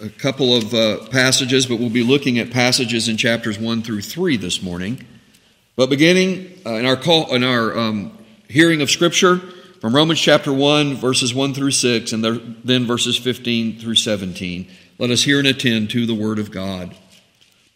a couple of uh, passages, but we'll be looking at passages in chapters 1 through 3 this morning. But beginning uh, in our, call, in our um, hearing of Scripture from Romans chapter 1, verses 1 through 6, and then verses 15 through 17, let us hear and attend to the Word of God.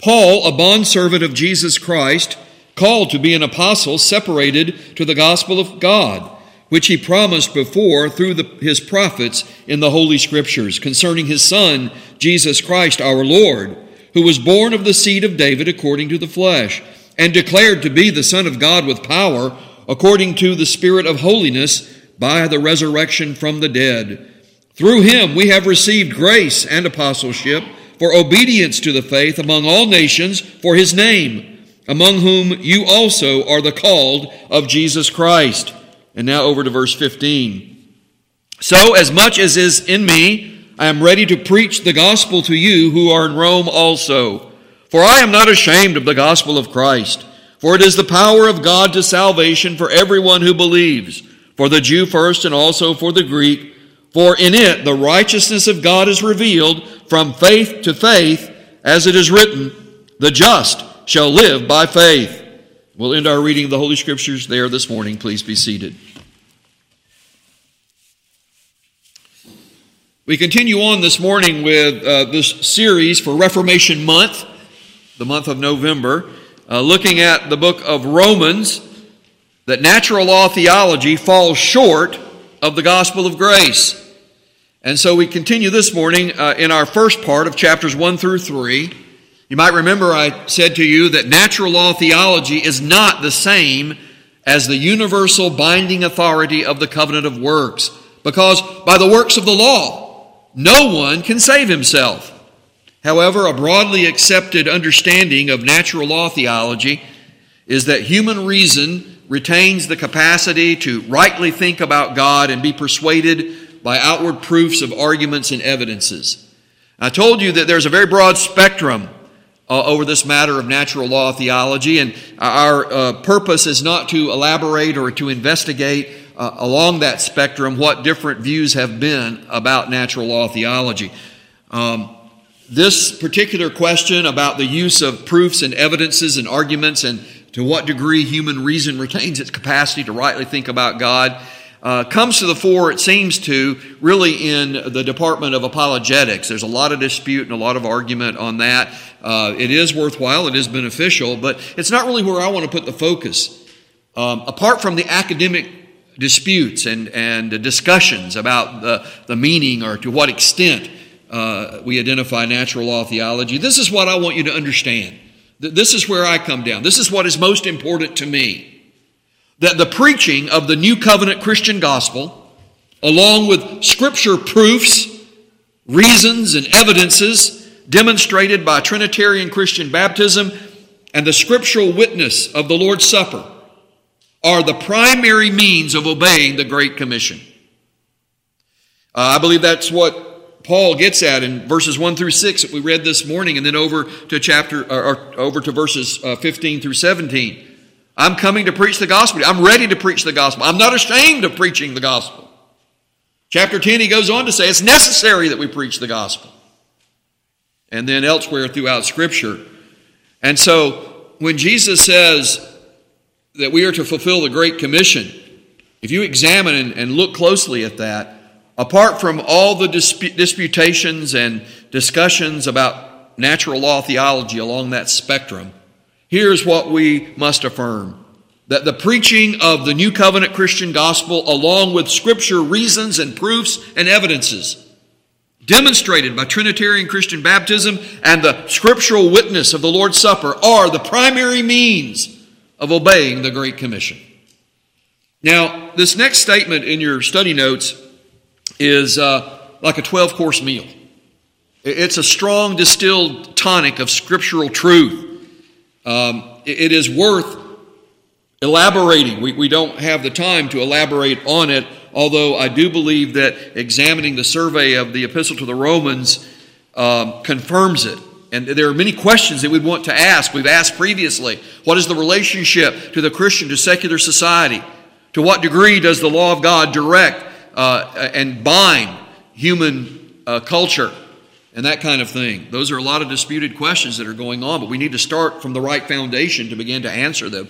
Paul, a bondservant of Jesus Christ, called to be an apostle, separated to the gospel of God which he promised before through the, his prophets in the Holy Scriptures concerning his Son, Jesus Christ our Lord, who was born of the seed of David according to the flesh, and declared to be the Son of God with power, according to the Spirit of holiness, by the resurrection from the dead. Through him we have received grace and apostleship for obedience to the faith among all nations for his name, among whom you also are the called of Jesus Christ. And now over to verse 15. So, as much as is in me, I am ready to preach the gospel to you who are in Rome also. For I am not ashamed of the gospel of Christ, for it is the power of God to salvation for everyone who believes, for the Jew first and also for the Greek. For in it the righteousness of God is revealed from faith to faith, as it is written, the just shall live by faith. We'll end our reading of the Holy Scriptures there this morning. Please be seated. We continue on this morning with uh, this series for Reformation Month, the month of November, uh, looking at the book of Romans, that natural law theology falls short of the gospel of grace. And so we continue this morning uh, in our first part of chapters 1 through 3 you might remember I said to you that natural law theology is not the same as the universal binding authority of the covenant of works, because by the works of the law, no one can save himself. However, a broadly accepted understanding of natural law theology is that human reason retains the capacity to rightly think about God and be persuaded by outward proofs of arguments and evidences. I told you that there's a very broad spectrum uh, over this matter of natural law theology, and our uh, purpose is not to elaborate or to investigate uh, along that spectrum what different views have been about natural law theology. Um, this particular question about the use of proofs and evidences and arguments and to what degree human reason retains its capacity to rightly think about God uh, comes to the fore, it seems to, really in the Department of Apologetics. There's a lot of dispute and a lot of argument on that. Uh, it is worthwhile, it is beneficial, but it's not really where I want to put the focus. Um, apart from the academic disputes and, and discussions about the, the meaning or to what extent uh, we identify natural law theology, this is what I want you to understand. This is where I come down. This is what is most important to me that the preaching of the new covenant Christian gospel, along with scripture proofs, reasons, and evidences demonstrated by Trinitarian Christian baptism and the scriptural witness of the Lord's Supper, are the primary means of obeying the Great Commission. Uh, I believe that's what Paul gets at in verses 1 through 6 that we read this morning, and then over to chapter or, or over to verses uh, 15 through 17. I'm coming to preach the gospel. I'm ready to preach the gospel. I'm not ashamed of preaching the gospel. Chapter 10, he goes on to say it's necessary that we preach the gospel. And then elsewhere throughout Scripture. And so when Jesus says that we are to fulfill the Great Commission, if you examine and, look closely at that, apart from all the disp- disputations and discussions about natural law theology along that spectrum, Here's what we must affirm. That the preaching of the New Covenant Christian gospel, along with scripture reasons and proofs and evidences, demonstrated by Trinitarian Christian baptism and the scriptural witness of the Lord's Supper, are the primary means of obeying the Great Commission. Now, this next statement in your study notes is uh, like a 12 course meal. It's a strong distilled tonic of scriptural truth. Um, it is worth elaborating. We, we don't have the time to elaborate on it, although I do believe that examining the survey of the Epistle to the Romans um, confirms it. And there are many questions that we'd want to ask. We've asked previously what is the relationship to the Christian to secular society? To what degree does the law of God direct uh, and bind human uh, culture? and that kind of thing. Those are a lot of disputed questions that are going on, but we need to start from the right foundation to begin to answer them.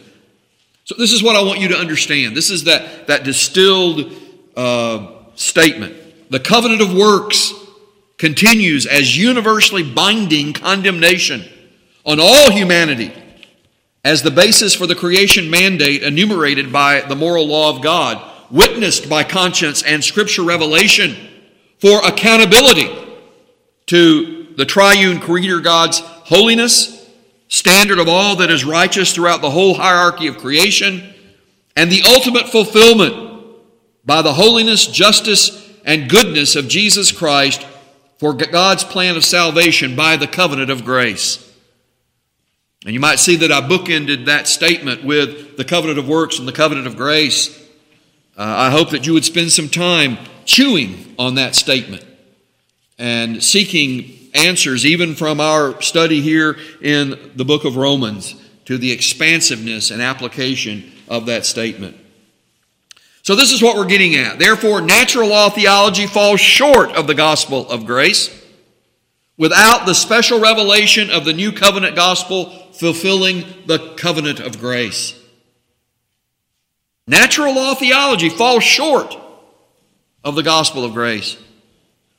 So, this is what I want you to understand. This is that, that distilled uh, statement. The covenant of works continues as universally binding condemnation on all humanity as the basis for the creation mandate enumerated by the moral law of God, witnessed by conscience and scripture revelation for accountability to the triune creator God's holiness, standard of all that is righteous throughout the whole hierarchy of creation, and the ultimate fulfillment by the holiness, justice, and goodness of Jesus Christ for God's plan of salvation by the covenant of grace. And you might see that I bookended that statement with the covenant of works and the covenant of grace. Uh, I hope that you would spend some time chewing on that statement and seeking answers, even from our study here in the book of Romans, to the expansiveness and application of that statement. So, this is what we're getting at. Therefore, natural law theology falls short of the gospel of grace without the special revelation of the new covenant gospel fulfilling the covenant of grace. Natural law theology falls short of the gospel of grace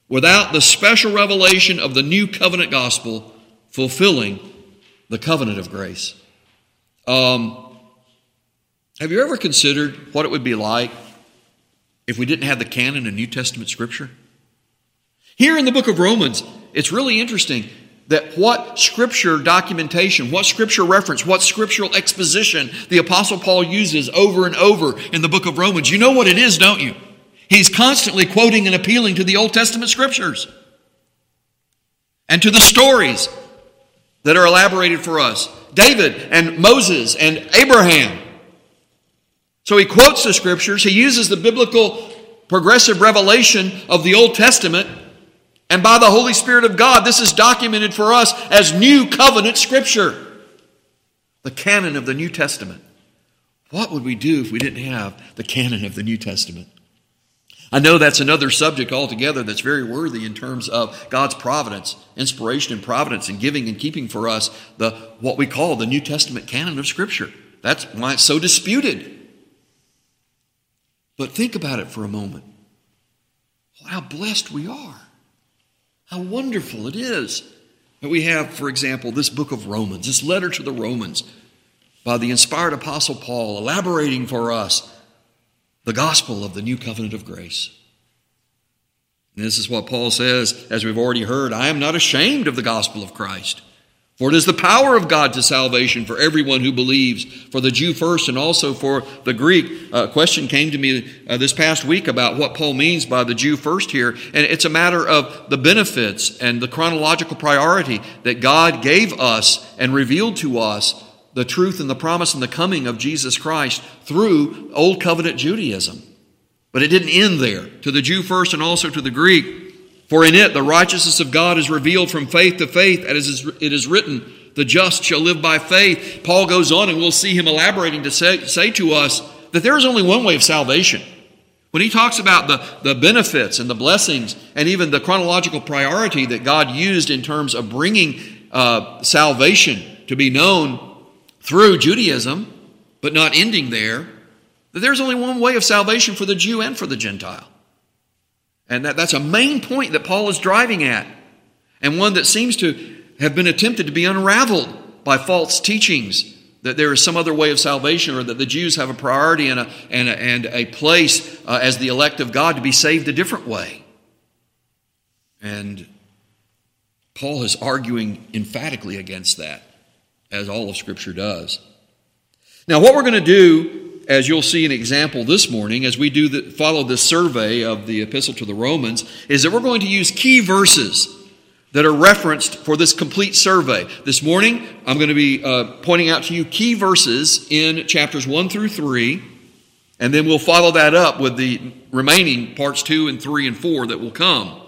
without the special revelation of the new covenant gospel fulfilling the covenant of grace. Um, have you ever considered what it would be like if we didn't have the canon of New Testament Scripture? Here in the book of Romans, it's really interesting that what Scripture documentation, what Scripture reference, what scriptural exposition the Apostle Paul uses over and over in the book of Romans. You know what it is, don't you? He's constantly quoting and appealing to the Old Testament Scriptures and to the stories that are elaborated for us David and Moses and Abraham so he quotes the scriptures, he uses the biblical progressive revelation of the Old Testament, and by the Holy Spirit of God, this is documented for us as new covenant scripture. The canon of the New Testament. What would we do if we didn't have the canon of the New Testament? I know that's another subject altogether that's very worthy in terms of God's providence, inspiration and providence, and giving and keeping for us the what we call the New Testament canon of Scripture. That's why it's so disputed. But think about it for a moment. How blessed we are. How wonderful it is that we have, for example, this book of Romans, this letter to the Romans by the inspired Apostle Paul, elaborating for us the gospel of the new covenant of grace. And this is what Paul says, as we've already heard I am not ashamed of the gospel of Christ. For it is the power of God to salvation for everyone who believes, for the Jew first and also for the Greek. A question came to me uh, this past week about what Paul means by the Jew first here. And it's a matter of the benefits and the chronological priority that God gave us and revealed to us the truth and the promise and the coming of Jesus Christ through Old Covenant Judaism. But it didn't end there. To the Jew first and also to the Greek. For in it the righteousness of God is revealed from faith to faith, as it is written, the just shall live by faith. Paul goes on, and we'll see him elaborating to say, say to us that there is only one way of salvation. When he talks about the, the benefits and the blessings and even the chronological priority that God used in terms of bringing uh, salvation to be known through Judaism, but not ending there, that there's only one way of salvation for the Jew and for the Gentile. And that, that's a main point that Paul is driving at, and one that seems to have been attempted to be unraveled by false teachings that there is some other way of salvation or that the Jews have a priority and a, and a, and a place uh, as the elect of God to be saved a different way. And Paul is arguing emphatically against that, as all of Scripture does. Now, what we're going to do as you'll see an example this morning as we do the, follow this survey of the epistle to the Romans, is that we're going to use key verses that are referenced for this complete survey. This morning, I'm going to be uh, pointing out to you key verses in chapters 1 through 3, and then we'll follow that up with the remaining parts 2 and 3 and 4 that will come.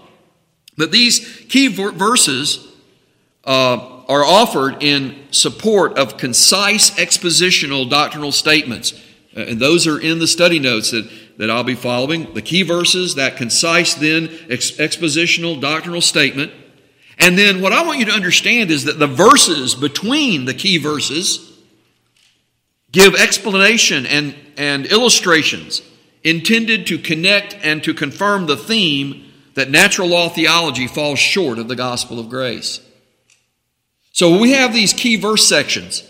But these key ver- verses uh, are offered in support of concise expositional doctrinal statements. Uh, and those are in the study notes that, that I'll be following. The key verses, that concise, then ex- expositional doctrinal statement. And then what I want you to understand is that the verses between the key verses give explanation and, and illustrations intended to connect and to confirm the theme that natural law theology falls short of the gospel of grace. So we have these key verse sections.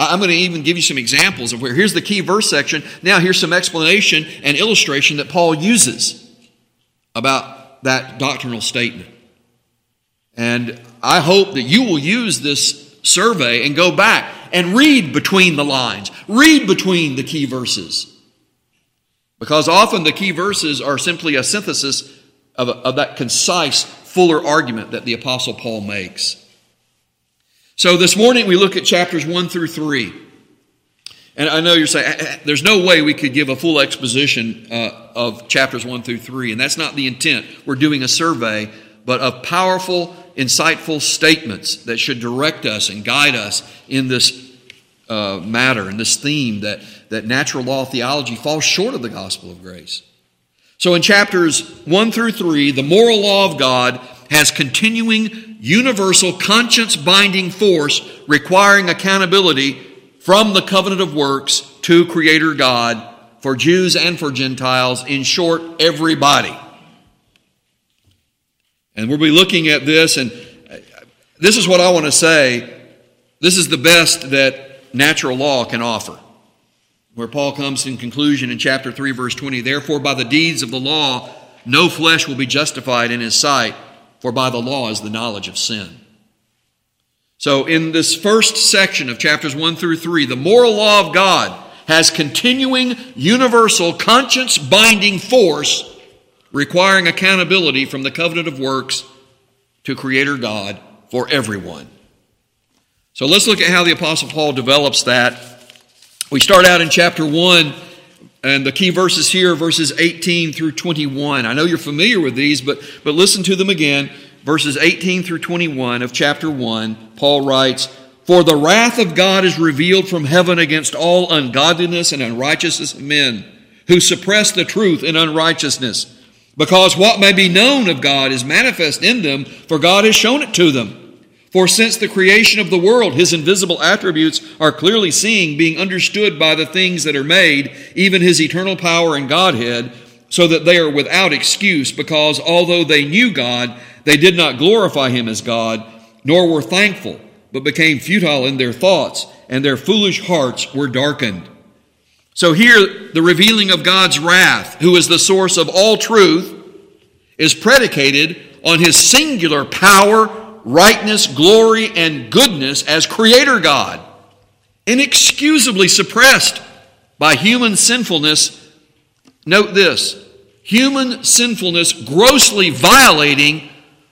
I'm going to even give you some examples of where here's the key verse section. Now here's some explanation and illustration that Paul uses about that doctrinal statement. And I hope that you will use this survey and go back and read between the lines, read between the key verses. Because often the key verses are simply a synthesis of, of that concise, fuller argument that the Apostle Paul makes. So this morning we look at chapters 1 through 3. And I know you're saying, there's no way we could give a full exposition uh, of chapters 1 through 3, and that's not the intent. We're doing a survey, but of powerful, insightful statements that should direct us and guide us in this uh, matter, in this theme that, that natural law theology falls short of the gospel of grace. So in chapters 1 through 3, the moral law of God has continuing universal conscience binding force requiring accountability from the covenant of works to Creator God for Jews and for Gentiles, in short, everybody. And we'll be looking at this, and uh, this is what I want to say. This is the best that natural law can offer. Where Paul comes in conclusion in chapter 3, verse 20 Therefore, by the deeds of the law, no flesh will be justified in his sight for by the law is the knowledge of sin. So, in this first section of chapters 1 through 3, the moral law of God has continuing, universal, conscience binding force requiring accountability from the covenant of works to Creator God for everyone. So, let's look at how the Apostle Paul develops that. We start out in chapter 1 and the key verses here, verses 18 through 21. I know you're familiar with these, but, but listen to them again. Verses 18 through 21 of chapter 1, Paul writes, For the wrath of God is revealed from heaven against all ungodliness and unrighteousness of men, who suppress the truth in unrighteousness. Because what may be known of God is manifest in them, for God has shown it to them. For since the creation of the world, his invisible attributes are clearly seen, being understood by the things that are made, even his eternal power and Godhead, so that they are without excuse, because although they knew God, they did not glorify him as God, nor were thankful, but became futile in their thoughts, and their foolish hearts were darkened. So here, the revealing of God's wrath, who is the source of all truth, is predicated on his singular power rightness, glory, and goodness as Creator God, inexcusably suppressed by human sinfulness. Note this human sinfulness grossly violating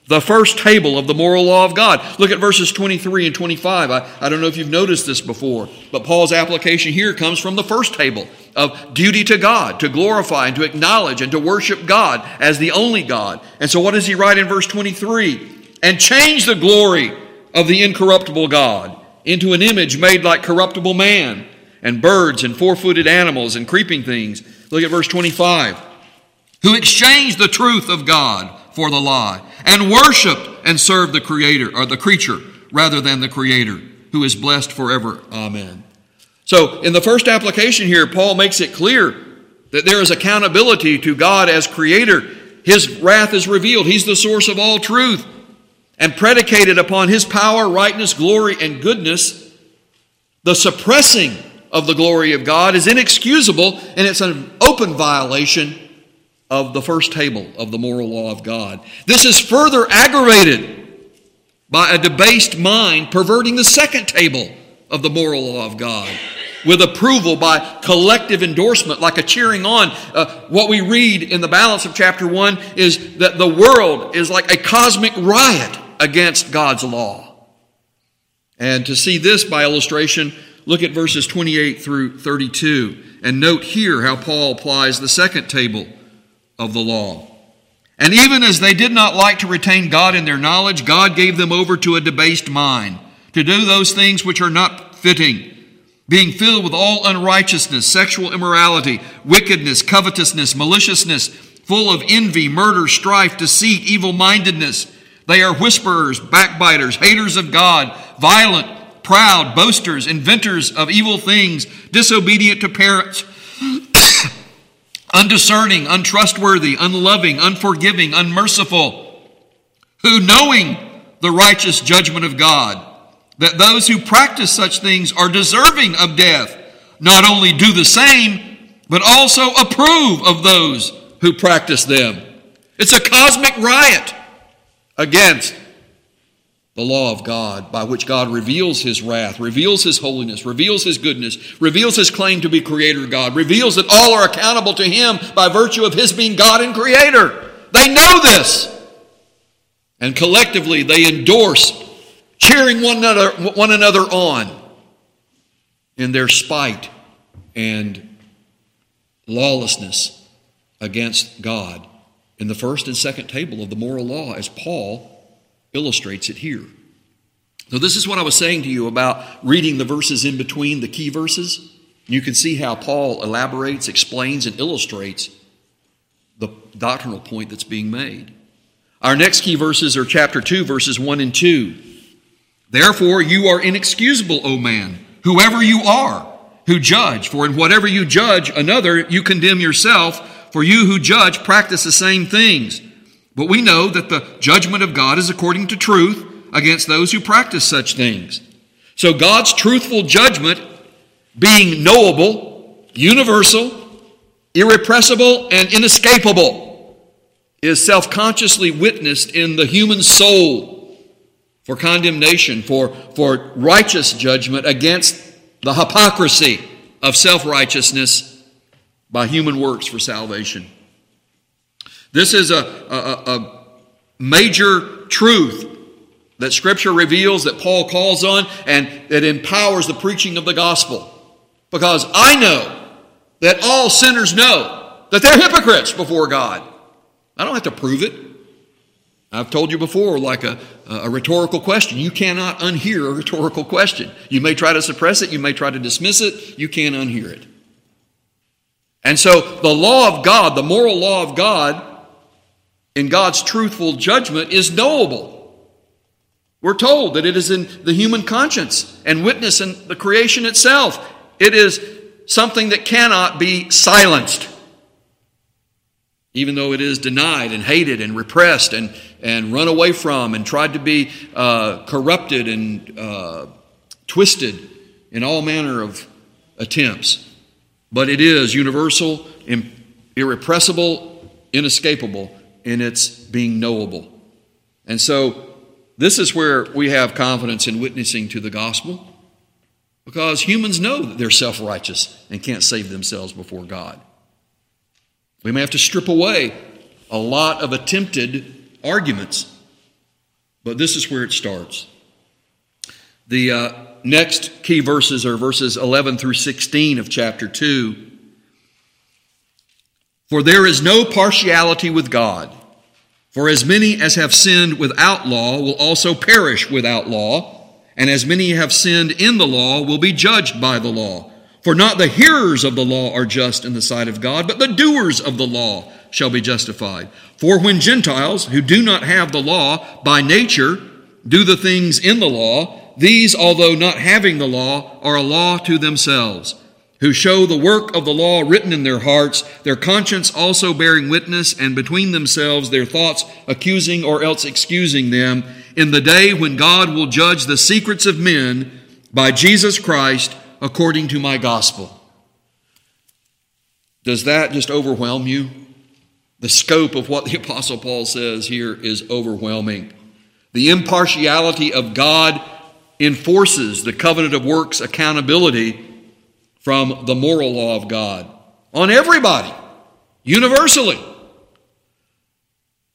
the first table of the moral law of God. Look at verses 23 and 25. I, I don't know if you've noticed this before, but Paul's application here comes from the first table of duty to God, to glorify and to acknowledge and to worship God as the only God. And so what does he write in verse 23? And change the glory of the incorruptible God into an image made like corruptible man and birds and four footed animals and creeping things. Look at verse 25. Who exchanged the truth of God for the lie and worshiped and served the creator or the creature rather than the creator who is blessed forever. Amen. So in the first application here, Paul makes it clear that there is accountability to God as creator. His wrath is revealed. He's the source of all truth and predicated upon his power, rightness, glory, and goodness, the suppressing of the glory of God is inexcusable and it's an open violation of the first table of the moral law of God. This is further aggravated by a debased mind perverting the second table of the moral law of God with approval by collective endorsement, like a cheering on. Uh, what we read in the balance of chapter 1 is that the world is like a cosmic riot against God's law. And to see this by illustration, look at verses 28 through 32 and note here how Paul applies the second table of the law. And even as they did not like to retain God in their knowledge, God gave them over to a debased mind to do those things which are not fitting, being filled with all unrighteousness, sexual immorality, wickedness, covetousness, maliciousness, full of envy, murder, strife, deceit, evil mindedness. They are whisperers, backbiters, haters of God, violent, proud, boasters, inventors of evil things, disobedient to parents, undiscerning, untrustworthy, unloving, unforgiving, unmerciful, who knowing the righteous judgment of God, that those who practice such things are deserving of death, not only do the same, but also approve of those who practice them. It's a cosmic riot against the law of God by which God reveals his wrath, reveals his holiness, reveals his goodness, reveals his claim to be creator God, reveals that all are accountable to him by virtue of his being God and creator. They know this. And collectively they endorse cheering one another, one another on in their spite and lawlessness against God in the first and second table of the moral law, as Paul illustrates it here. So, this is what I was saying to you about reading the verses in between the key verses. You can see how Paul elaborates, explains, and illustrates the doctrinal point that's being made. Our next key verses are chapter 2, verses 1 and 2. Therefore, you are inexcusable, O man, whoever you are, who judge. For in whatever you judge another, you condemn yourself, for you who judge practice the same things. But we know that the judgment of God is according to truth against those who practice such things. So God's truthful judgment, being knowable, universal, irrepressible, and inescapable, is self consciously witnessed in the human soul for condemnation, for, for righteous judgment against the hypocrisy of self righteousness by human works for salvation. This is a, a, a, major truth that Scripture reveals, that Paul calls on, and that empowers the preaching of the gospel. Because I know that all sinners know that they're hypocrites before God. I don't have to prove it. I've told you before, like a, a rhetorical question. You cannot unhear a rhetorical question. You may try to suppress it, you may try to dismiss it, you can't unhear it. And so the law of God, the moral law of God, in God's truthful judgment is knowable. We're told that it is in the human conscience and witness in the creation itself. It is something that cannot be silenced even though it is denied and hated and repressed and, and run away from and tried to be uh, corrupted and uh, twisted in all manner of attempts. But it is universal, irrepressible, inescapable in its being knowable. And so, this is where we have confidence in witnessing to the gospel because humans know that they're self righteous and can't save themselves before God. We may have to strip away a lot of attempted arguments, but this is where it starts. The uh, next key verses are verses 11 through 16 of chapter 2. For there is no partiality with God. For as many as have sinned without law will also perish without law, and as many have sinned in the law will be judged by the law. For not the hearers of the law are just in the sight of God, but the doers of the law shall be justified. For when Gentiles, who do not have the law by nature, do the things in the law, these, although not having the law, are a law to themselves, who show the work of the law written in their hearts, their conscience also bearing witness, and between themselves their thoughts accusing or else excusing them, in the day when God will judge the secrets of men by Jesus Christ according to my gospel. Does that just overwhelm you? The scope of what the Apostle Paul says here is overwhelming. The impartiality of God enforces the covenant of works accountability from the moral law of God on everybody, universally.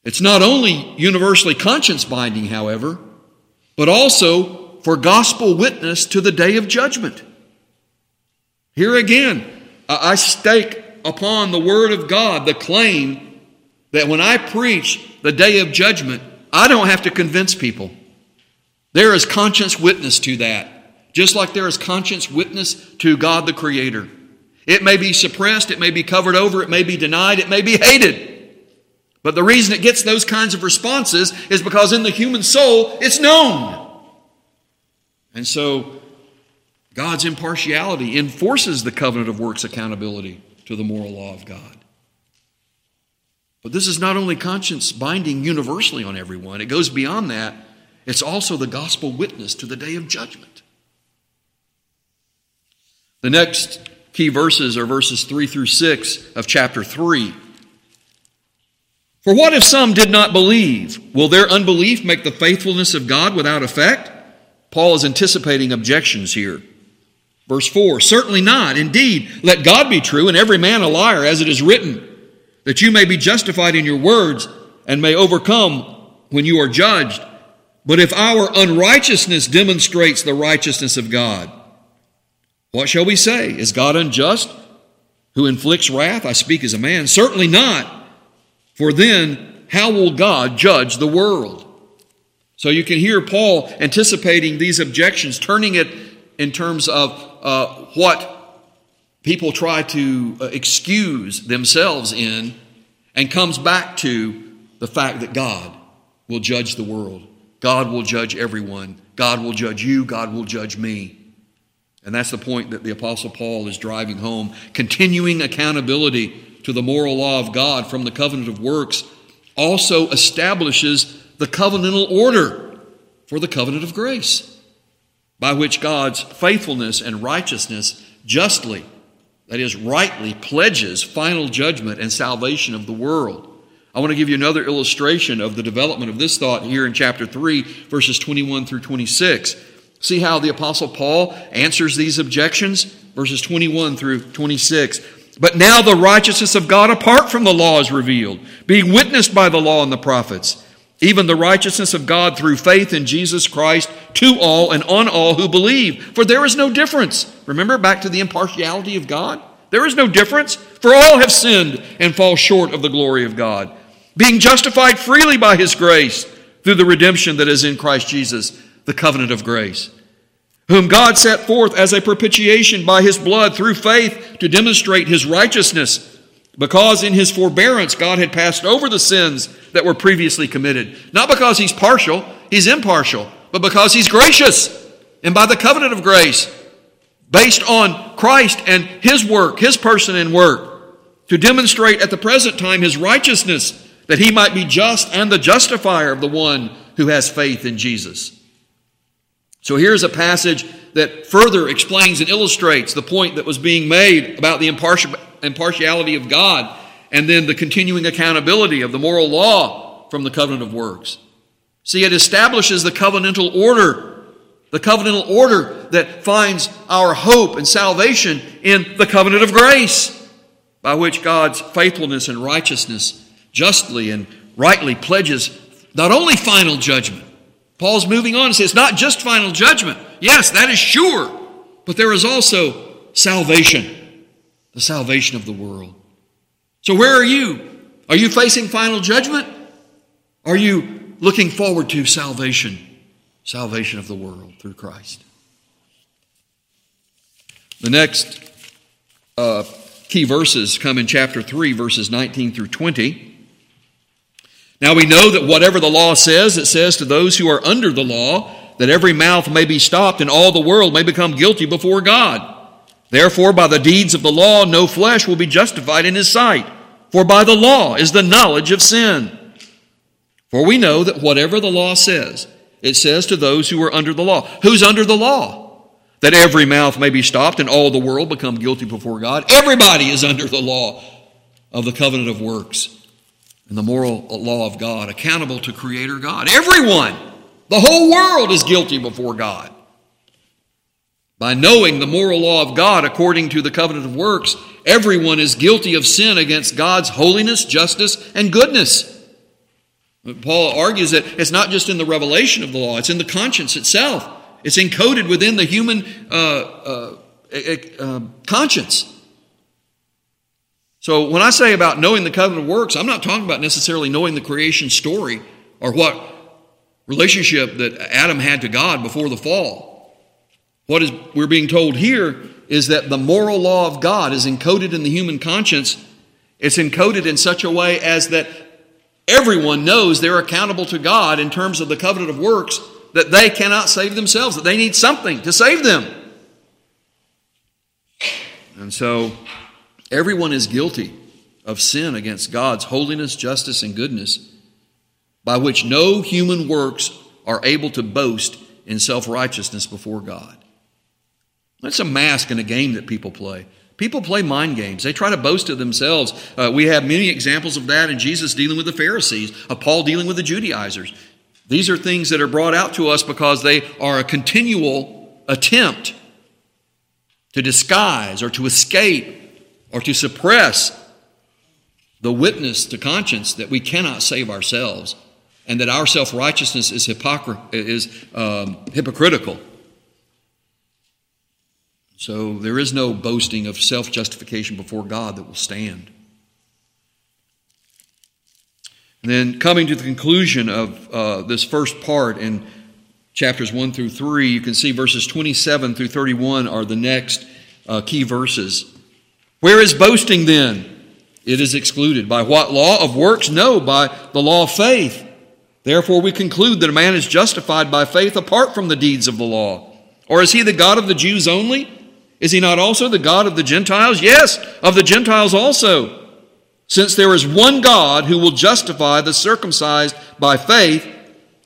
It's not only universally conscience binding, however, but also for gospel witness to the day of judgment. Here again, I stake upon the Word of God the claim that when I preach the day of judgment, I don't have to convince people. There is conscience witness to that, just like there is conscience witness to God the Creator. It may be suppressed, it may be covered over, it may be denied, it may be hated. But the reason it gets those kinds of responses is because in the human soul, it's known. And so, God's impartiality enforces the covenant of works accountability to the moral law of God. But this is not only conscience binding universally on everyone, it goes beyond that. It's also the gospel witness to the day of judgment. The next key verses are verses 3 through 6 of chapter 3. For what if some did not believe? Will their unbelief make the faithfulness of God without effect? Paul is anticipating objections here. Verse 4 Certainly not. Indeed, let God be true and every man a liar, as it is written, that you may be justified in your words and may overcome when you are judged. But if our unrighteousness demonstrates the righteousness of God, what shall we say? Is God unjust who inflicts wrath? I speak as a man. Certainly not. For then, how will God judge the world? So you can hear Paul anticipating these objections, turning it in terms of uh, what people try to uh, excuse themselves in, and comes back to the fact that God will judge the world. God will judge everyone. God will judge you. God will judge me. And that's the point that the Apostle Paul is driving home. Continuing accountability to the moral law of God from the covenant of works also establishes the covenantal order for the covenant of grace, by which God's faithfulness and righteousness justly, that is, rightly, pledges final judgment and salvation of the world. I want to give you another illustration of the development of this thought here in chapter 3, verses 21 through 26. See how the Apostle Paul answers these objections? Verses 21 through 26. But now the righteousness of God apart from the law is revealed, being witnessed by the law and the prophets, even the righteousness of God through faith in Jesus Christ to all and on all who believe. For there is no difference. Remember back to the impartiality of God? There is no difference, for all have sinned and fall short of the glory of God, being justified freely by his grace through the redemption that is in Christ Jesus, the covenant of grace whom God set forth as a propitiation by his blood through faith to demonstrate his righteousness, because in his forbearance God had passed over the sins that were previously committed. Not because he's partial, he's impartial, but because he's gracious. And by the covenant of grace, based on Christ and his work, his person and work, to demonstrate at the present time his righteousness, that he might be just and the justifier of the one who has faith in Jesus. So here's a passage that further explains and illustrates the point that was being made about the impartiality of God and then the continuing accountability of the moral law from the covenant of works. See, it establishes the covenantal order, the covenantal order that finds our hope and salvation in the covenant of grace, by which God's faithfulness and righteousness justly and rightly pledges not only final judgment, Paul's moving on and says, not just final judgment. Yes, that is sure. But there is also salvation, the salvation of the world. So where are you? Are you facing final judgment? Are you looking forward to salvation, salvation of the world through Christ? The next uh, key verses come in chapter 3, verses 19 through 20. Now we know that whatever the law says, it says to those who are under the law, that every mouth may be stopped and all the world may become guilty before God. Therefore, by the deeds of the law, no flesh will be justified in his sight. For by the law is the knowledge of sin. For we know that whatever the law says, it says to those who are under the law. Who's under the law? That every mouth may be stopped and all the world become guilty before God. Everybody is under the law of the covenant of works and the moral law of God, accountable to Creator God. Everyone, the whole world is guilty before God. By knowing the moral law of God according to the covenant of works, everyone is guilty of sin against God's holiness, justice, and goodness. Paul argues that it's not just in the revelation of the law, it's in the conscience itself. It's encoded within the human uh, uh, uh, conscience. So when I say about knowing the covenant works, I'm not talking about necessarily knowing the creation story or what relationship that Adam had to God before the fall. What is we're being told here is that the moral law of God is encoded in the human conscience. It's encoded in such a way as that Everyone knows they're accountable to God in terms of the covenant of works, that they cannot save themselves, that they need something to save them. And so, everyone is guilty of sin against God's holiness, justice, and goodness, by which no human works are able to boast in self righteousness before God. That's a mask in a game that people play. People play mind games. They try to boast of themselves. Uh, we have many examples of that in Jesus dealing with the Pharisees, of Paul dealing with the Judaizers. These are things that are brought out to us because they are a continual attempt to disguise or to escape or to suppress the witness to conscience that we cannot save ourselves and that our self righteousness is, hypocr- is um, hypocritical. So there is no boasting of self justification before God that will stand. And then coming to the conclusion of uh, this first part in chapters 1 through 3, you can see verses 27 through 31 are the next uh, key verses. Where is boasting then? It is excluded. By what law? Of works? No, by the law of faith. Therefore, we conclude that a man is justified by faith apart from the deeds of the law. Or is he the God of the Jews only? Is he not also the God of the Gentiles? Yes, of the Gentiles also. Since there is one God who will justify the circumcised by faith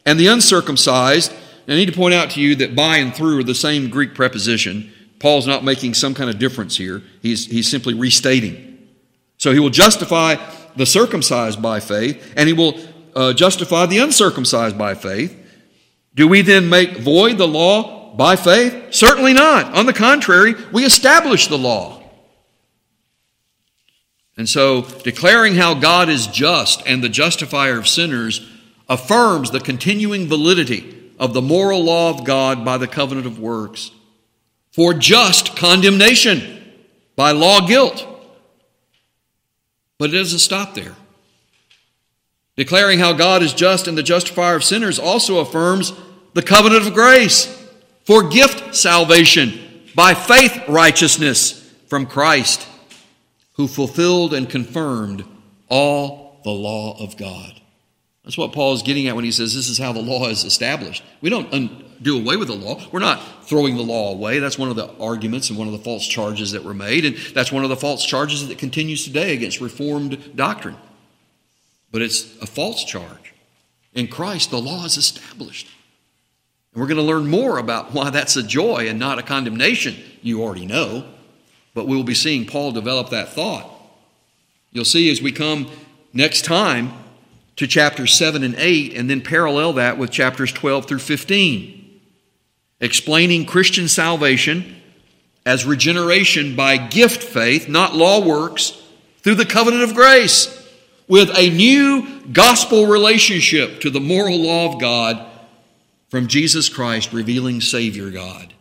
and the uncircumcised. I need to point out to you that by and through are the same Greek preposition. Paul's not making some kind of difference here, he's, he's simply restating. So he will justify the circumcised by faith, and he will uh, justify the uncircumcised by faith. Do we then make void the law by faith? Certainly not. On the contrary, we establish the law. And so, declaring how God is just and the justifier of sinners affirms the continuing validity of the moral law of God by the covenant of works for just condemnation by law guilt. But it doesn't stop there. Declaring how God is just and the justifier of sinners also affirms the covenant of grace for gift salvation by faith righteousness from Christ, who fulfilled and confirmed all the law of God. That's what Paul is getting at when he says this is how the law is established. We don't un- do away with the law. We're not throwing the law away. That's one of the arguments and one of the false charges that were made, and that's one of the false charges that continues today against Reformed doctrine. But it's a false charge. In Christ, the law is established. And we're going to learn more about why that's a joy and not a condemnation. You already know, but we will be seeing Paul develop that thought. You'll see as we come next time to chapters 7 and 8, and then parallel that with chapters 12 through 15, explaining Christian salvation as regeneration by gift faith, not law works, through the covenant of grace, with a new gospel relationship to the moral law of God from Jesus Christ revealing Savior God.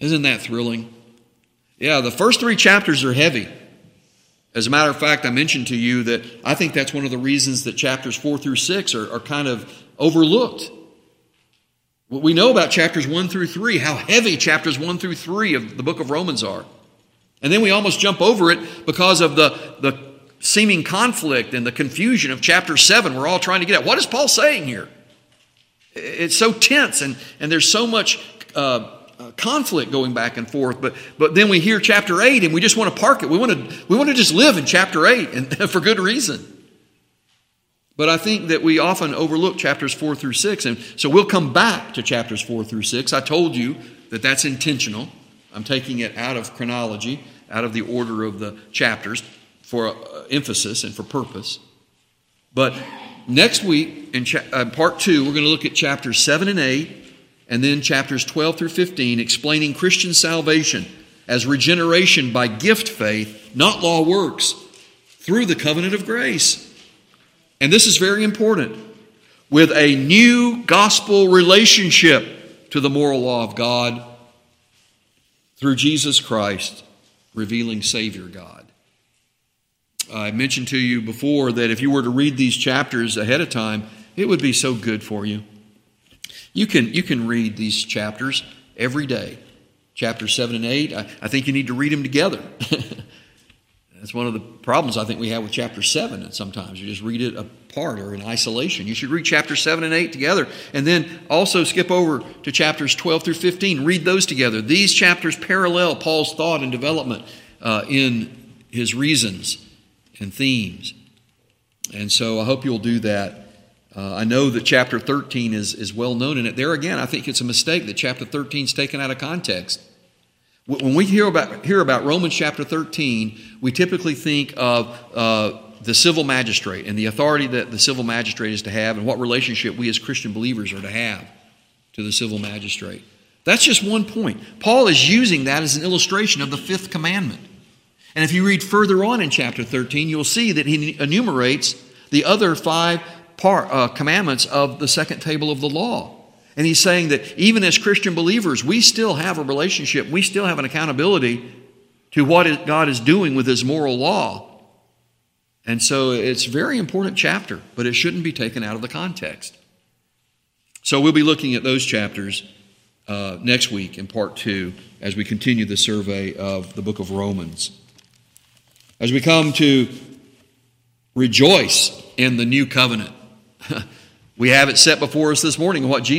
Isn't that thrilling? Yeah, the first three chapters are heavy. As a matter of fact, I mentioned to you that I think that's one of the reasons that chapters four through six are, are kind of overlooked. What we know about chapters one through three, how heavy chapters one through three of the book of Romans are. And then we almost jump over it because of the, the seeming conflict and the confusion of chapter seven. We're all trying to get at what is Paul saying here? It's so tense and, and there's so much uh, uh, conflict going back and forth. But, but then we hear chapter 8 and we just want to park it. We want to, we want to just live in chapter 8 and for good reason. But I think that we often overlook chapters 4 through 6. And so we'll come back to chapters 4 through 6. I told you that that's intentional. I'm taking it out of chronology, out of the order of the chapters for uh, emphasis and for purpose. But Next week, in cha- uh, part two, we're going to look at chapters 7 and 8, and then chapters 12 through 15, explaining Christian salvation as regeneration by gift faith, not law works, through the covenant of grace. And this is very important with a new gospel relationship to the moral law of God through Jesus Christ, revealing Savior God. I mentioned to you before that if you were to read these chapters ahead of time, it would be so good for you. You can, you can read these chapters every day. Chapter 7 and 8, I, I think you need to read them together. That's one of the problems I think we have with chapter 7 and sometimes. You just read it apart or in isolation. You should read chapter 7 and 8 together and then also skip over to chapters 12 through 15. Read those together. These chapters parallel Paul's thought and development uh, in his reasons and themes. And so I hope you'll do that. Uh, I know that chapter 13 is, is well known in it. There again, I think it's a mistake that chapter 13 is taken out of context. When we hear about, hear about Romans chapter 13, we typically think of uh, the civil magistrate and the authority that the civil magistrate is to have and what relationship we as Christian believers are to have to the civil magistrate. That's just one point. Paul is using that as an illustration of the fifth commandment. And if you read further on in chapter 13, you'll see that he enumerates the other five part, uh, commandments of the second table of the law. And he's saying that even as Christian believers, we still have a relationship, we still have an accountability to what God is doing with his moral law. And so it's a very important chapter, but it shouldn't be taken out of the context. So we'll be looking at those chapters uh, next week in part two as we continue the survey of the book of Romans. As we come to rejoice in the new covenant, we have it set before us this morning what Jesus